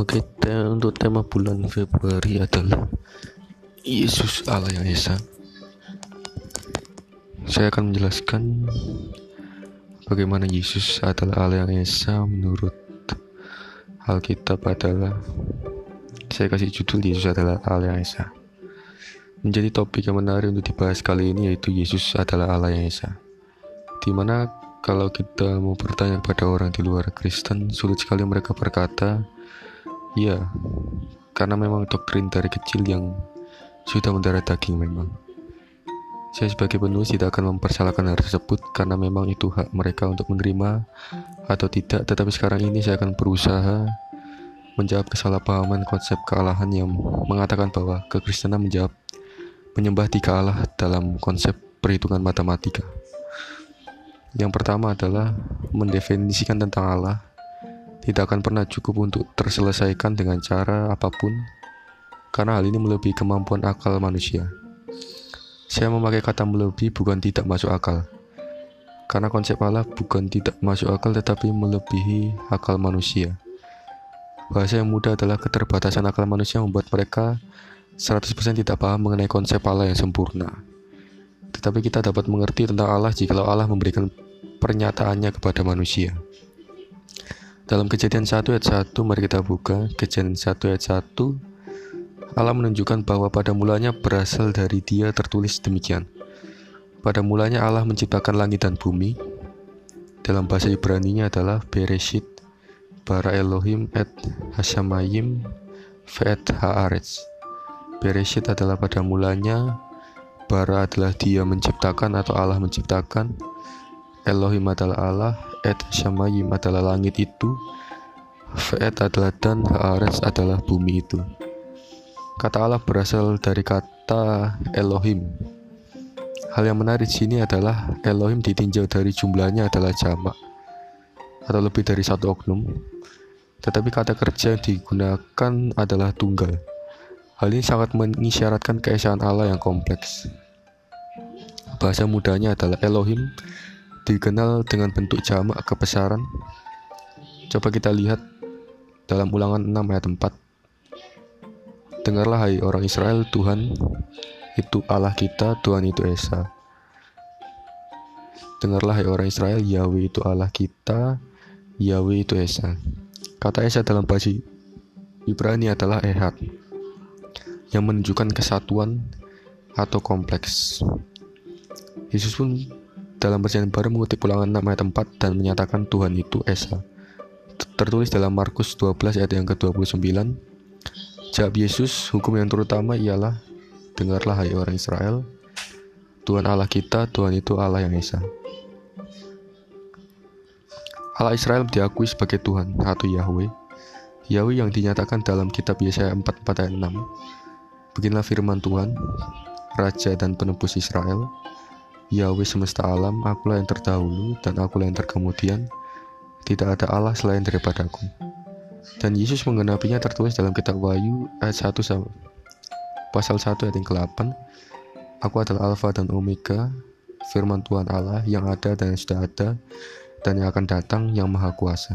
Oke, te untuk tema bulan Februari adalah Yesus Allah yang Esa. Saya akan menjelaskan bagaimana Yesus adalah Allah yang Esa menurut Alkitab adalah saya kasih judul Yesus adalah Allah yang Esa. Menjadi topik yang menarik untuk dibahas kali ini yaitu Yesus adalah Allah yang Esa. Di mana kalau kita mau bertanya pada orang di luar Kristen, sulit sekali mereka berkata, Iya, karena memang doktrin dari kecil yang sudah mendarah daging memang. Saya sebagai penulis tidak akan mempersalahkan hal tersebut karena memang itu hak mereka untuk menerima atau tidak, tetapi sekarang ini saya akan berusaha menjawab kesalahpahaman konsep kealahan yang mengatakan bahwa kekristenan menjawab menyembah tiga Allah dalam konsep perhitungan matematika. Yang pertama adalah mendefinisikan tentang Allah tidak akan pernah cukup untuk terselesaikan dengan cara apa pun, karena hal ini melebihi kemampuan akal manusia. Saya memakai kata melebihi bukan tidak masuk akal, karena konsep Allah bukan tidak masuk akal tetapi melebihi akal manusia. Bahasa yang mudah adalah keterbatasan akal manusia membuat mereka 100% tidak paham mengenai konsep Allah yang sempurna. Tetapi kita dapat mengerti tentang Allah jika Allah memberikan pernyataannya kepada manusia. Dalam kejadian 1 ayat 1, mari kita buka kejadian 1 ayat 1. Allah menunjukkan bahwa pada mulanya berasal dari dia tertulis demikian. Pada mulanya Allah menciptakan langit dan bumi. Dalam bahasa Ibrani-nya adalah Bereshit, bara Elohim et Hashamayim ve'et haaretz. Bereshit adalah pada mulanya, bara adalah dia menciptakan atau Allah menciptakan, Elohim adalah Allah, et Shamayim adalah langit itu, Ve'et adalah dan Haaretz adalah bumi itu. Kata Allah berasal dari kata Elohim. Hal yang menarik di sini adalah Elohim ditinjau dari jumlahnya adalah jamak atau lebih dari satu oknum. Tetapi kata kerja yang digunakan adalah tunggal. Hal ini sangat mengisyaratkan keesaan Allah yang kompleks. Bahasa mudanya adalah Elohim dikenal dengan bentuk jamak kebesaran. Coba kita lihat dalam ulangan 6 ayat 4. Dengarlah hai orang Israel, Tuhan itu Allah kita, Tuhan itu Esa. Dengarlah hai orang Israel, Yahweh itu Allah kita, Yahweh itu Esa. Kata Esa dalam bahasa Ibrani adalah Ehad, yang menunjukkan kesatuan atau kompleks. Yesus pun dalam perjanjian baru mengutip ulangan 6 ayat 4 dan menyatakan Tuhan itu Esa. Tertulis dalam Markus 12 ayat yang ke-29. Jawab Yesus, hukum yang terutama ialah dengarlah hai orang Israel, Tuhan Allah kita, Tuhan itu Allah yang Esa. Allah Israel diakui sebagai Tuhan atau Yahweh. Yahweh yang dinyatakan dalam kitab Yesaya 44 ayat 6. Beginilah firman Tuhan, Raja dan penebus Israel, Yahweh semesta alam, akulah yang terdahulu dan akulah yang terkemudian. Tidak ada Allah selain daripadaku. Dan Yesus menggenapinya tertulis dalam kitab Wahyu ayat 1 pasal 1 ayat yang ke-8. Aku adalah Alfa dan Omega, firman Tuhan Allah yang ada dan yang sudah ada dan yang akan datang yang maha kuasa.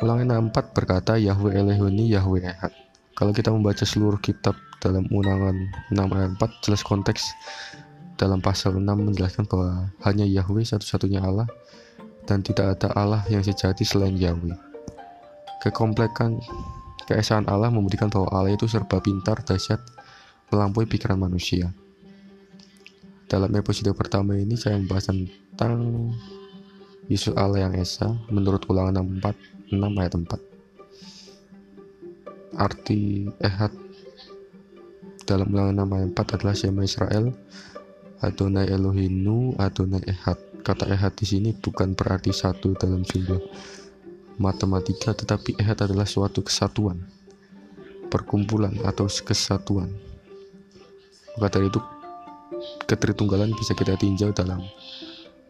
Ulangan 4 berkata Yahweh Elehuni Yahweh Ehad. Kalau kita membaca seluruh kitab dalam ulangan 6 ayat 4 jelas konteks dalam pasal 6 menjelaskan bahwa hanya Yahweh satu-satunya Allah dan tidak ada Allah yang sejati selain Yahweh. Kekomplekan keesaan Allah membuktikan bahwa Allah itu serba pintar, dahsyat, melampaui pikiran manusia. Dalam episode pertama ini saya membahas tentang Yesus Allah yang Esa menurut ulangan 4, 6 ayat 4. Arti Ehad dalam ulangan 6 ayat 4 adalah Shema Israel Adonai Elohinu, Adonai Ehad. Kata Ehad di sini bukan berarti satu dalam jumlah matematika, tetapi Ehad adalah suatu kesatuan, perkumpulan atau kesatuan. Maka dari itu, ketritunggalan bisa kita tinjau dalam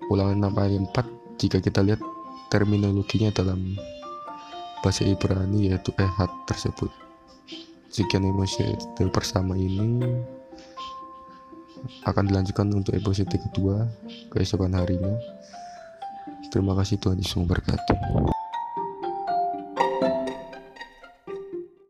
ulangan 6 ayat 4 jika kita lihat terminologinya dalam bahasa Ibrani yaitu Ehad tersebut. Sekian emosi bersama ini akan dilanjutkan untuk episode kedua keesokan harinya. Terima kasih Tuhan Yesus memberkati.